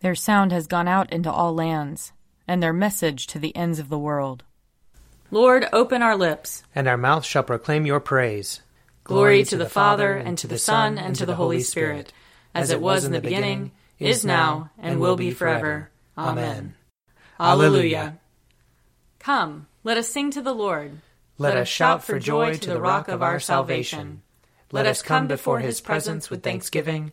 Their sound has gone out into all lands, and their message to the ends of the world. Lord, open our lips, and our mouth shall proclaim your praise. Glory to the Father, and to the Son, and to the Holy Spirit, as it was in the beginning, is now, and will be forever. Amen. Alleluia. Come, let us sing to the Lord. Let us shout for joy to the rock of our salvation. Let us come before his presence with thanksgiving,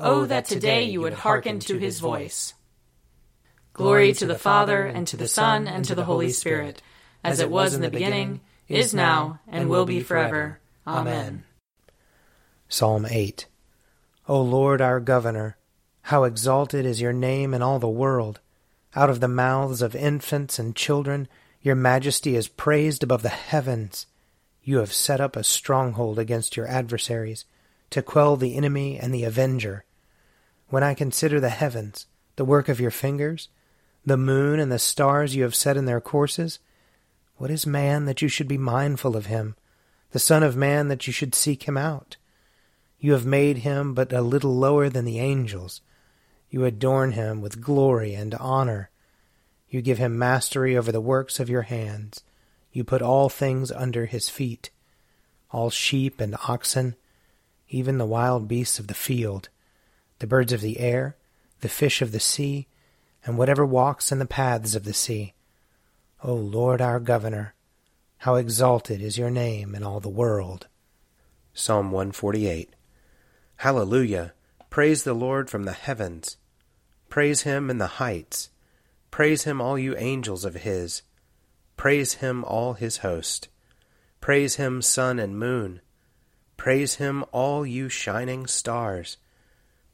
Oh, that today you would hearken to his voice. Glory to the Father, and to the Son, and to the Holy Spirit, as it was in the beginning, is now, and will be forever. Amen. Psalm 8 O Lord our Governor, how exalted is your name in all the world! Out of the mouths of infants and children, your majesty is praised above the heavens. You have set up a stronghold against your adversaries, to quell the enemy and the avenger. When I consider the heavens, the work of your fingers, the moon and the stars you have set in their courses, what is man that you should be mindful of him, the Son of Man that you should seek him out? You have made him but a little lower than the angels. You adorn him with glory and honor. You give him mastery over the works of your hands. You put all things under his feet, all sheep and oxen, even the wild beasts of the field, the birds of the air, the fish of the sea, and whatever walks in the paths of the sea. O Lord our Governor, how exalted is your name in all the world. Psalm 148 Hallelujah! Praise the Lord from the heavens. Praise him in the heights. Praise him, all you angels of his. Praise him, all his host. Praise him, sun and moon. Praise him, all you shining stars.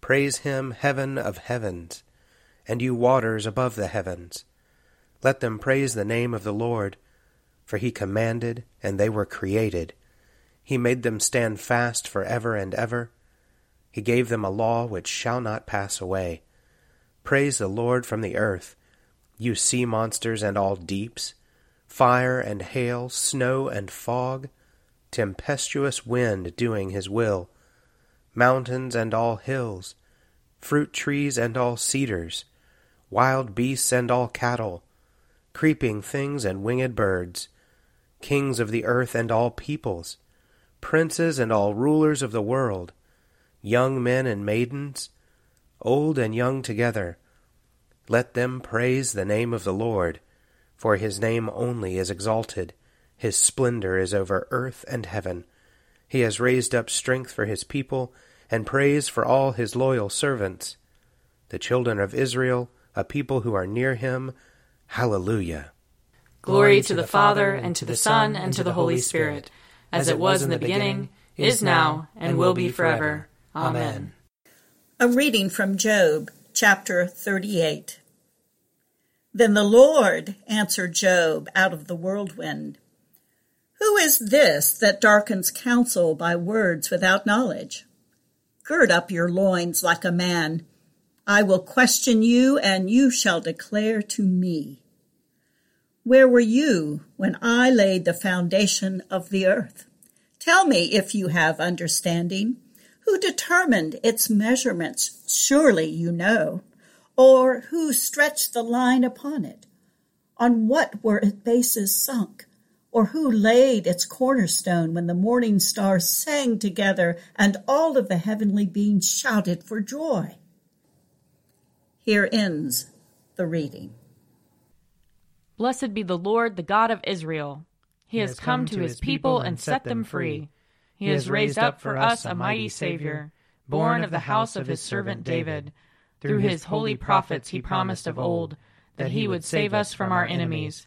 Praise him, heaven of heavens, and you waters above the heavens. Let them praise the name of the Lord, for he commanded, and they were created. He made them stand fast for ever and ever. He gave them a law which shall not pass away. Praise the Lord from the earth, you sea monsters and all deeps, fire and hail, snow and fog, tempestuous wind doing his will, mountains and all hills, fruit trees and all cedars, wild beasts and all cattle, creeping things and winged birds, kings of the earth and all peoples, princes and all rulers of the world, young men and maidens, old and young together. Let them praise the name of the Lord, for his name only is exalted. His splendor is over earth and heaven. He has raised up strength for his people, and praise for all his loyal servants. The children of Israel, a people who are near him, Hallelujah. Glory to the Father, and to the Son, and to the Holy Spirit, as it was in the beginning, is now, and will be forever. Amen. A reading from Job, chapter 38. Then the Lord answered Job out of the whirlwind Who is this that darkens counsel by words without knowledge? Gird up your loins like a man. I will question you, and you shall declare to me. Where were you when I laid the foundation of the earth? Tell me if you have understanding. Who determined its measurements? Surely you know. Or who stretched the line upon it? On what were its bases sunk? Or who laid its cornerstone when the morning stars sang together and all of the heavenly beings shouted for joy? Here ends the reading. Blessed be the Lord, the God of Israel. He, he has come, come to his people and set them free. He has raised up for us a mighty Savior, born of the house of his servant David. Through his holy prophets he promised of old that he would save us from our enemies,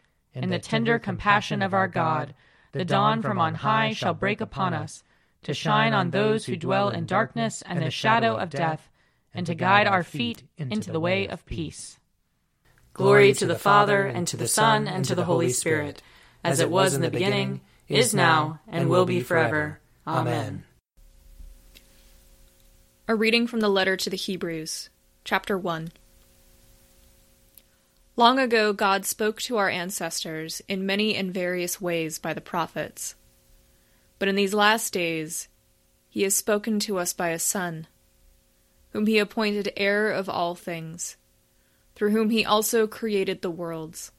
In the tender compassion of our God, the dawn from on high shall break upon us, to shine on those who dwell in darkness and the shadow of death, and to guide our feet into the way of peace. Glory to the Father, and to the Son, and to the Holy Spirit, as it was in the beginning, is now, and will be forever. Amen. A reading from the letter to the Hebrews, chapter 1. Long ago, God spoke to our ancestors in many and various ways by the prophets. But in these last days, He has spoken to us by a Son, whom He appointed heir of all things through whom he also created the worlds.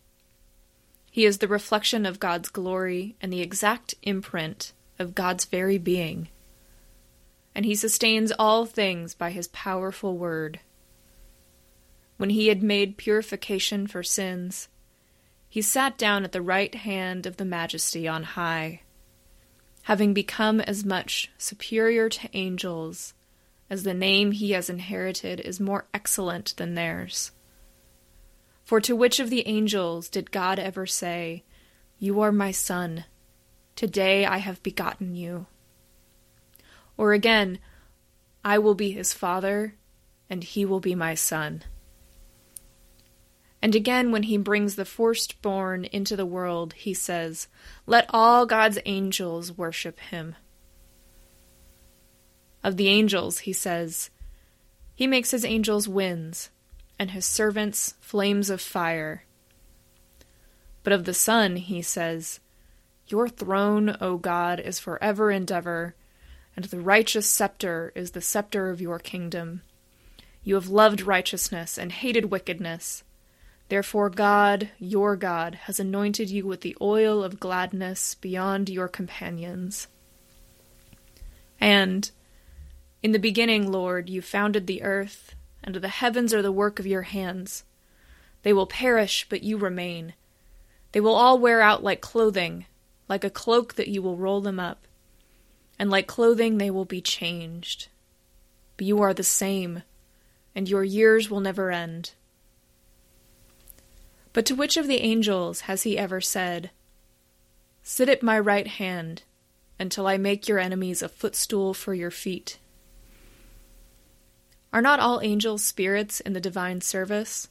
He is the reflection of God's glory and the exact imprint of God's very being. And he sustains all things by his powerful word. When he had made purification for sins, he sat down at the right hand of the Majesty on high, having become as much superior to angels as the name he has inherited is more excellent than theirs. For to which of the angels did God ever say, You are my son, today I have begotten you? Or again, I will be his father, and he will be my son. And again, when he brings the firstborn into the world, he says, Let all God's angels worship him. Of the angels, he says, He makes his angels winds and his servants flames of fire. But of the Son he says, Your throne, O God, is forever and ever, and the righteous scepter is the scepter of your kingdom. You have loved righteousness and hated wickedness. Therefore, God, your God, has anointed you with the oil of gladness beyond your companions. And, in the beginning, Lord, you founded the earth and the heavens are the work of your hands. They will perish, but you remain. They will all wear out like clothing, like a cloak that you will roll them up. And like clothing they will be changed. But you are the same, and your years will never end. But to which of the angels has he ever said, Sit at my right hand until I make your enemies a footstool for your feet? Are not all angels spirits in the divine service,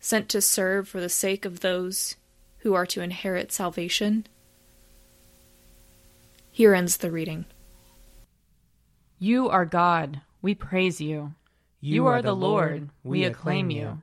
sent to serve for the sake of those who are to inherit salvation? Here ends the reading. You are God, we praise you. You are the Lord, we acclaim you. You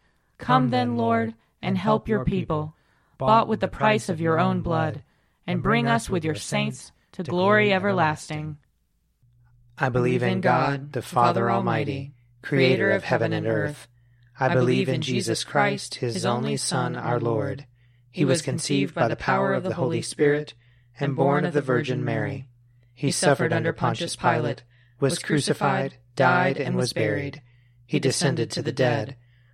Come then, Lord, and help your people, bought with the price of your own blood, and bring us with your saints to glory everlasting. I believe in God, the Father Almighty creator of heaven and earth. I believe in Jesus Christ, his only Son, our Lord. He was conceived by the power of the Holy Spirit and born of the Virgin Mary. He suffered under Pontius Pilate, was crucified, died, and was buried. He descended to the dead.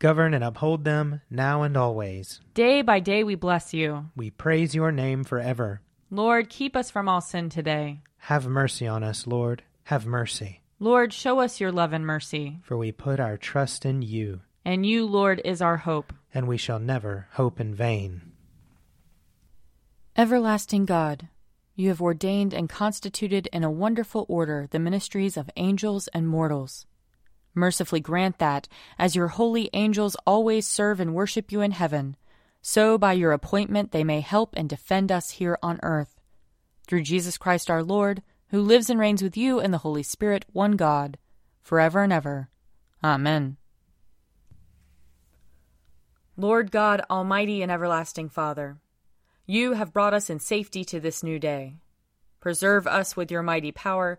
Govern and uphold them now and always. Day by day we bless you. We praise your name forever. Lord, keep us from all sin today. Have mercy on us, Lord. Have mercy. Lord, show us your love and mercy. For we put our trust in you. And you, Lord, is our hope. And we shall never hope in vain. Everlasting God, you have ordained and constituted in a wonderful order the ministries of angels and mortals. Mercifully grant that, as your holy angels always serve and worship you in heaven, so by your appointment they may help and defend us here on earth. Through Jesus Christ our Lord, who lives and reigns with you in the Holy Spirit, one God, forever and ever. Amen. Lord God, Almighty and everlasting Father, you have brought us in safety to this new day. Preserve us with your mighty power,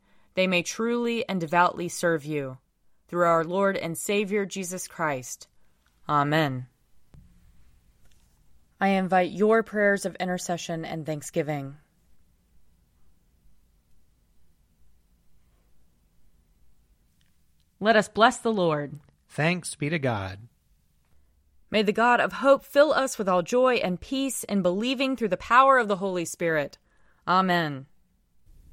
they may truly and devoutly serve you. Through our Lord and Savior Jesus Christ. Amen. I invite your prayers of intercession and thanksgiving. Let us bless the Lord. Thanks be to God. May the God of hope fill us with all joy and peace in believing through the power of the Holy Spirit. Amen.